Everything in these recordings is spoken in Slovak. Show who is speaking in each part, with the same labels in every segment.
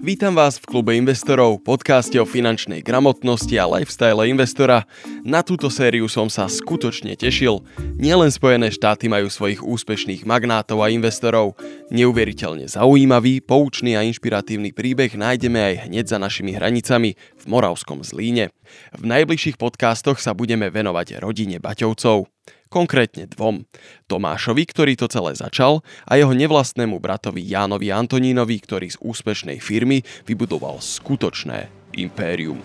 Speaker 1: Vítam vás v klube investorov, podcaste o finančnej gramotnosti a lifestyle investora. Na túto sériu som sa skutočne tešil. Nielen Spojené štáty majú svojich úspešných magnátov a investorov. Neuveriteľne zaujímavý, poučný a inšpiratívny príbeh nájdeme aj hneď za našimi hranicami v Moravskom Zlíne. V najbližších podcastoch sa budeme venovať rodine Baťovcov konkrétne dvom. Tomášovi, ktorý to celé začal, a jeho nevlastnému bratovi Jánovi Antonínovi, ktorý z úspešnej firmy vybudoval skutočné impérium.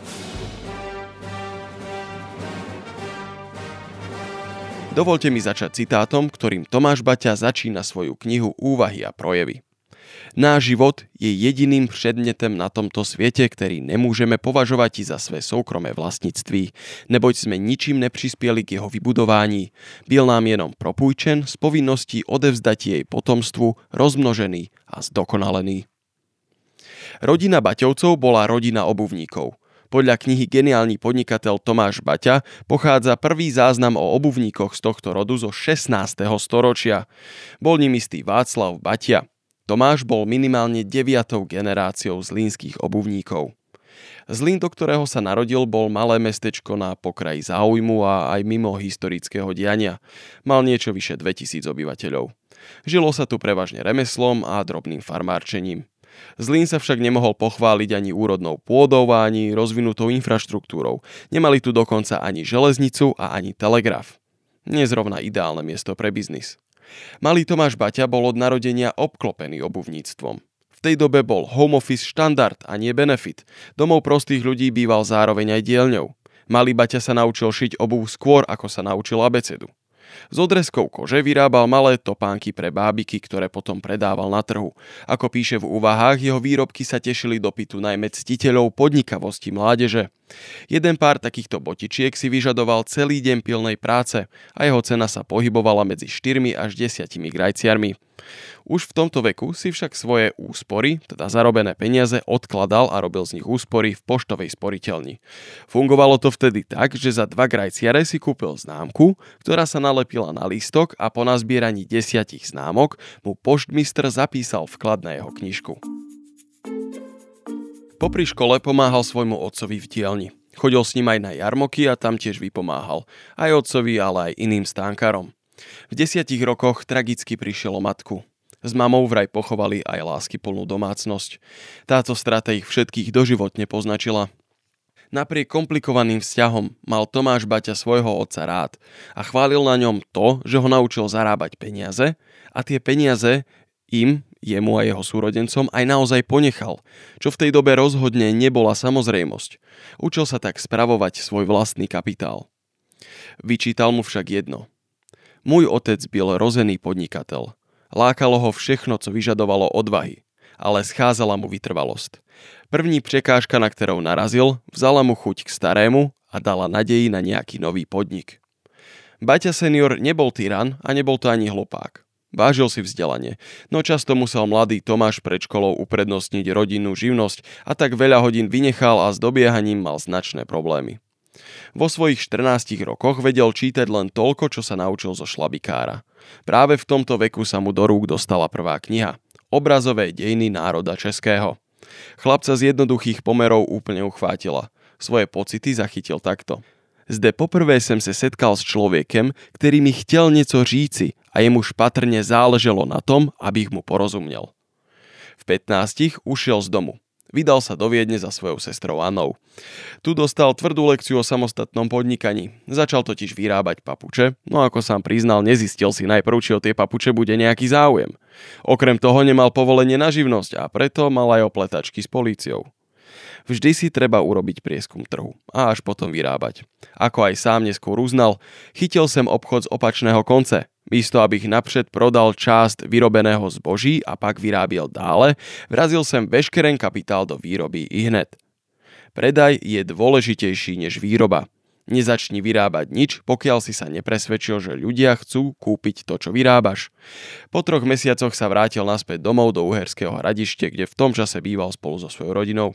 Speaker 1: Dovolte mi začať citátom, ktorým Tomáš Baťa začína svoju knihu Úvahy a projevy. Náš život je jediným predmetem na tomto svete, ktorý nemôžeme považovať za své soukromé vlastnictví, neboť sme ničím neprispieli k jeho vybudování. Byl nám jenom propůjčen z povinností odevzdať jej potomstvu, rozmnožený a zdokonalený. Rodina Baťovcov bola rodina obuvníkov. Podľa knihy Geniálny podnikateľ Tomáš Baťa pochádza prvý záznam o obuvníkoch z tohto rodu zo 16. storočia. Bol ním istý Václav Baťa. Tomáš bol minimálne deviatou generáciou zlínskych obuvníkov. Zlín, do ktorého sa narodil, bol malé mestečko na pokraji záujmu a aj mimo historického diania. Mal niečo vyše 2000 obyvateľov. Žilo sa tu prevažne remeslom a drobným farmárčením. Zlín sa však nemohol pochváliť ani úrodnou pôdou, ani rozvinutou infraštruktúrou. Nemali tu dokonca ani železnicu a ani telegraf. Nezrovna ideálne miesto pre biznis. Malý Tomáš Baťa bol od narodenia obklopený obuvníctvom. V tej dobe bol home office štandard a nie benefit. Domov prostých ľudí býval zároveň aj dielňou. Malý Baťa sa naučil šiť obuv skôr, ako sa naučil abecedu. Z odrezkov kože vyrábal malé topánky pre bábiky, ktoré potom predával na trhu. Ako píše v úvahách, jeho výrobky sa tešili dopytu najmä ctiteľov podnikavosti mládeže. Jeden pár takýchto botičiek si vyžadoval celý deň pilnej práce a jeho cena sa pohybovala medzi 4 až 10 grajciarmi. Už v tomto veku si však svoje úspory, teda zarobené peniaze, odkladal a robil z nich úspory v poštovej sporiteľni. Fungovalo to vtedy tak, že za dva grajciare si kúpil známku, ktorá sa nalepila na lístok a po nazbieraní desiatich známok mu poštmistr zapísal vklad na jeho knižku. Popri škole pomáhal svojmu otcovi v dielni. Chodil s ním aj na jarmoky a tam tiež vypomáhal. Aj otcovi, ale aj iným stánkarom. V desiatich rokoch tragicky prišiel o matku. S mamou vraj pochovali aj lásky plnú domácnosť. Táto strata ich všetkých doživotne poznačila. Napriek komplikovaným vzťahom mal Tomáš Baťa svojho otca rád a chválil na ňom to, že ho naučil zarábať peniaze a tie peniaze im, jemu a jeho súrodencom aj naozaj ponechal, čo v tej dobe rozhodne nebola samozrejmosť. Učil sa tak spravovať svoj vlastný kapitál. Vyčítal mu však jedno. Môj otec byl rozený podnikateľ. Lákalo ho všechno, co vyžadovalo odvahy, ale scházala mu vytrvalosť. První překážka, na ktorou narazil, vzala mu chuť k starému a dala nadeji na nejaký nový podnik. Baťa senior nebol tyran a nebol to ani hlupák. Vážil si vzdelanie, no často musel mladý Tomáš pred školou uprednostniť rodinnú živnosť a tak veľa hodín vynechal a s dobiehaním mal značné problémy. Vo svojich 14 rokoch vedel čítať len toľko, čo sa naučil zo šlabikára. Práve v tomto veku sa mu do rúk dostala prvá kniha Obrazové dejiny národa českého. Chlapca z jednoduchých pomerov úplne uchvátila. Svoje pocity zachytil takto. Zde poprvé jsem se setkal s člověkem, který mi chtěl něco říci a jemu špatrne záleželo na tom, abych mu porozumel. V 15 ušiel z domu. Vydal sa do Viedne za svojou sestrou Anou. Tu dostal tvrdú lekciu o samostatnom podnikaní. Začal totiž vyrábať papuče, no ako sám priznal, nezistil si najprv, či o tie papuče bude nejaký záujem. Okrem toho nemal povolenie na živnosť a preto mal aj opletačky s políciou. Vždy si treba urobiť prieskum trhu a až potom vyrábať. Ako aj sám neskôr uznal, chytil sem obchod z opačného konce. Místo abych napřed prodal část vyrobeného zboží a pak vyrábil dále, vrazil sem veškeren kapitál do výroby i hned. Predaj je dôležitejší než výroba. Nezačni vyrábať nič, pokiaľ si sa nepresvedčil, že ľudia chcú kúpiť to, čo vyrábaš. Po troch mesiacoch sa vrátil naspäť domov do Uherského hradište, kde v tom čase býval spolu so svojou rodinou.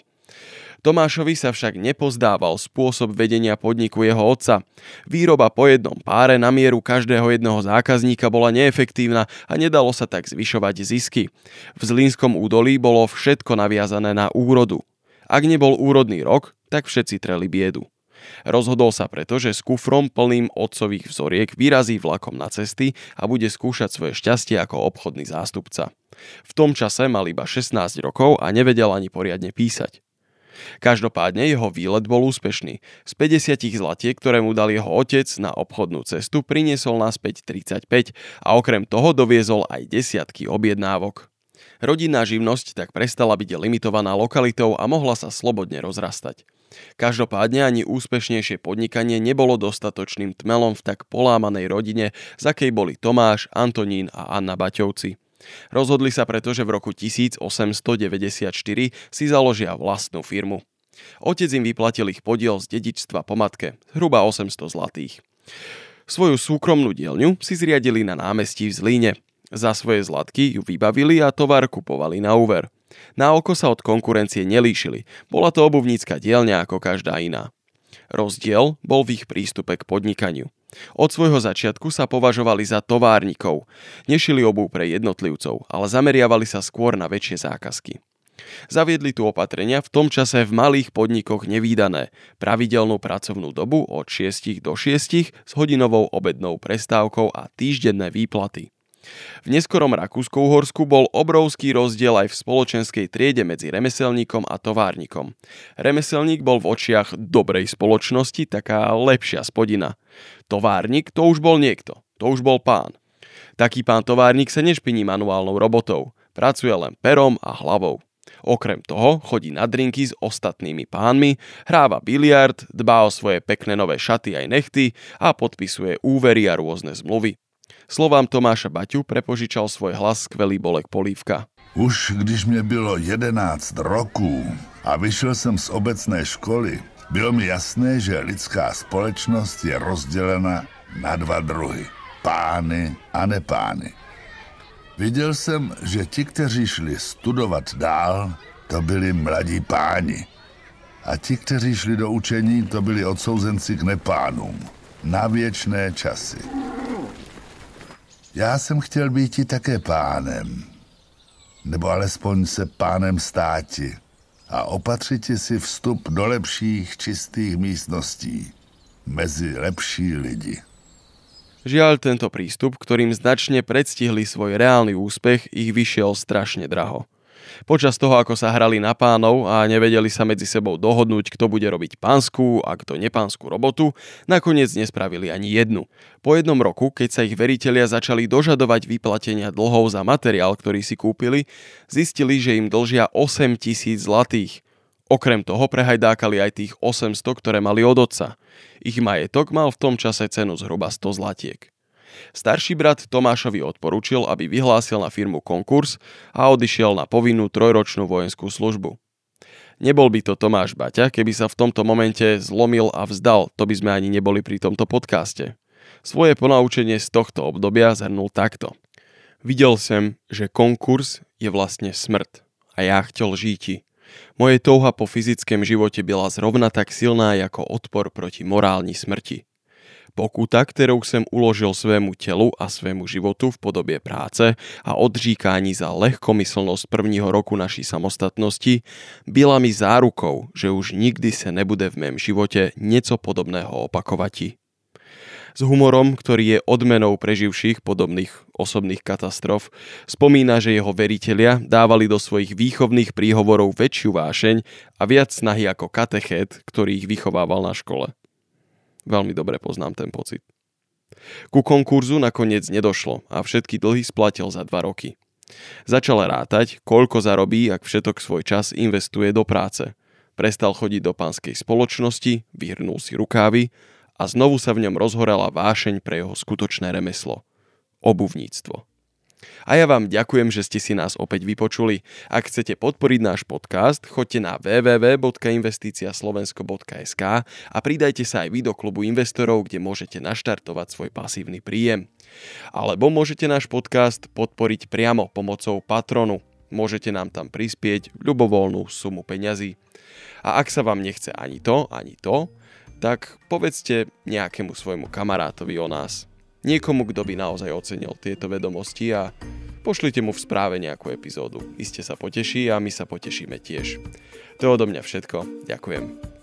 Speaker 1: Tomášovi sa však nepozdával spôsob vedenia podniku jeho otca. Výroba po jednom páre na mieru každého jedného zákazníka bola neefektívna a nedalo sa tak zvyšovať zisky. V Zlínskom údolí bolo všetko naviazané na úrodu. Ak nebol úrodný rok, tak všetci treli biedu. Rozhodol sa preto, že s kufrom plným otcových vzoriek vyrazí vlakom na cesty a bude skúšať svoje šťastie ako obchodný zástupca. V tom čase mal iba 16 rokov a nevedel ani poriadne písať. Každopádne jeho výlet bol úspešný. Z 50 zlatiek, ktoré mu dal jeho otec na obchodnú cestu, priniesol naspäť 35 a okrem toho doviezol aj desiatky objednávok. Rodinná živnosť tak prestala byť limitovaná lokalitou a mohla sa slobodne rozrastať. Každopádne ani úspešnejšie podnikanie nebolo dostatočným tmelom v tak polámanej rodine, z akej boli Tomáš, Antonín a Anna Baťovci. Rozhodli sa preto, že v roku 1894 si založia vlastnú firmu. Otec im vyplatil ich podiel z dedičstva po matke, zhruba 800 zlatých. Svoju súkromnú dielňu si zriadili na námestí v Zlíne. Za svoje zlatky ju vybavili a tovar kupovali na úver. Na oko sa od konkurencie nelíšili. Bola to obuvnícka dielňa ako každá iná. Rozdiel bol v ich prístupe k podnikaniu. Od svojho začiatku sa považovali za továrnikov. Nešili obu pre jednotlivcov, ale zameriavali sa skôr na väčšie zákazky. Zaviedli tu opatrenia v tom čase v malých podnikoch nevýdané, pravidelnú pracovnú dobu od 6 do 6 s hodinovou obednou prestávkou a týždenné výplaty. V neskorom Rakúsko-Uhorsku bol obrovský rozdiel aj v spoločenskej triede medzi remeselníkom a továrnikom. Remeselník bol v očiach dobrej spoločnosti taká lepšia spodina. Továrnik to už bol niekto, to už bol pán. Taký pán továrnik sa nešpiní manuálnou robotou, pracuje len perom a hlavou. Okrem toho chodí na drinky s ostatnými pánmi, hráva biliard, dbá o svoje pekné nové šaty aj nechty a podpisuje úvery a rôzne zmluvy. Slovám Tomáša Baťu prepožičal svoj hlas skvelý Bolek Polívka.
Speaker 2: Už když mě bylo 11 roků a vyšel jsem z obecné školy, bylo mi jasné, že lidská společnost je rozdělena na dva druhy. Pány a nepány. Viděl jsem, že ti, kteří šli studovat dál, to byli mladí páni. A ti, kteří šli do učení, to byli odsouzenci k nepánům. Na věčné časy. Já jsem chtěl být i také pánem, nebo alespoň se pánem státi a opatřit si vstup do lepších, čistých místností mezi lepší lidi.
Speaker 1: Žiaľ, tento prístup, ktorým značne predstihli svoj reálny úspech, ich vyšiel strašne draho. Počas toho, ako sa hrali na pánov a nevedeli sa medzi sebou dohodnúť, kto bude robiť pánskú a kto nepánsku robotu, nakoniec nespravili ani jednu. Po jednom roku, keď sa ich veritelia začali dožadovať vyplatenia dlhov za materiál, ktorý si kúpili, zistili, že im dlžia 8 tisíc zlatých. Okrem toho prehajdákali aj tých 800, ktoré mali od otca. Ich majetok mal v tom čase cenu zhruba 100 zlatiek. Starší brat Tomášovi odporúčil, aby vyhlásil na firmu konkurs a odišiel na povinnú trojročnú vojenskú službu. Nebol by to Tomáš Baťa, keby sa v tomto momente zlomil a vzdal, to by sme ani neboli pri tomto podcaste. Svoje ponaučenie z tohto obdobia zhrnul takto. Videl som, že konkurs je vlastne smrt a ja chcel žíti. Moje touha po fyzickom živote byla zrovna tak silná ako odpor proti morálni smrti. Pokuta, kterou jsem uložil svému telu a svému životu v podobě práce a odříkání za lehkomyslnosť prvního roku naší samostatnosti, byla mi zárukou, že už nikdy se nebude v mém živote něco podobného opakovati. S humorom, ktorý je odmenou preživších podobných osobných katastrof, spomína, že jeho veritelia dávali do svojich výchovných príhovorov väčšiu vášeň a viac snahy ako katechet, ktorý ich vychovával na škole. Veľmi dobre poznám ten pocit. Ku konkurzu nakoniec nedošlo a všetky dlhy splatil za dva roky. Začal rátať, koľko zarobí, ak všetok svoj čas investuje do práce. Prestal chodiť do pánskej spoločnosti, vyhrnul si rukávy a znovu sa v ňom rozhorala vášeň pre jeho skutočné remeslo. Obuvníctvo. A ja vám ďakujem, že ste si nás opäť vypočuli. Ak chcete podporiť náš podcast, choďte na www.investiciaslovensko.sk a pridajte sa aj vy do klubu investorov, kde môžete naštartovať svoj pasívny príjem. Alebo môžete náš podcast podporiť priamo pomocou patronu. Môžete nám tam prispieť ľubovoľnú sumu peňazí. A ak sa vám nechce ani to, ani to, tak povedzte nejakému svojmu kamarátovi o nás. Niekomu, kto by naozaj ocenil tieto vedomosti a pošlite mu v správe nejakú epizódu. Iste sa poteší a my sa potešíme tiež. To odo mňa všetko. Ďakujem.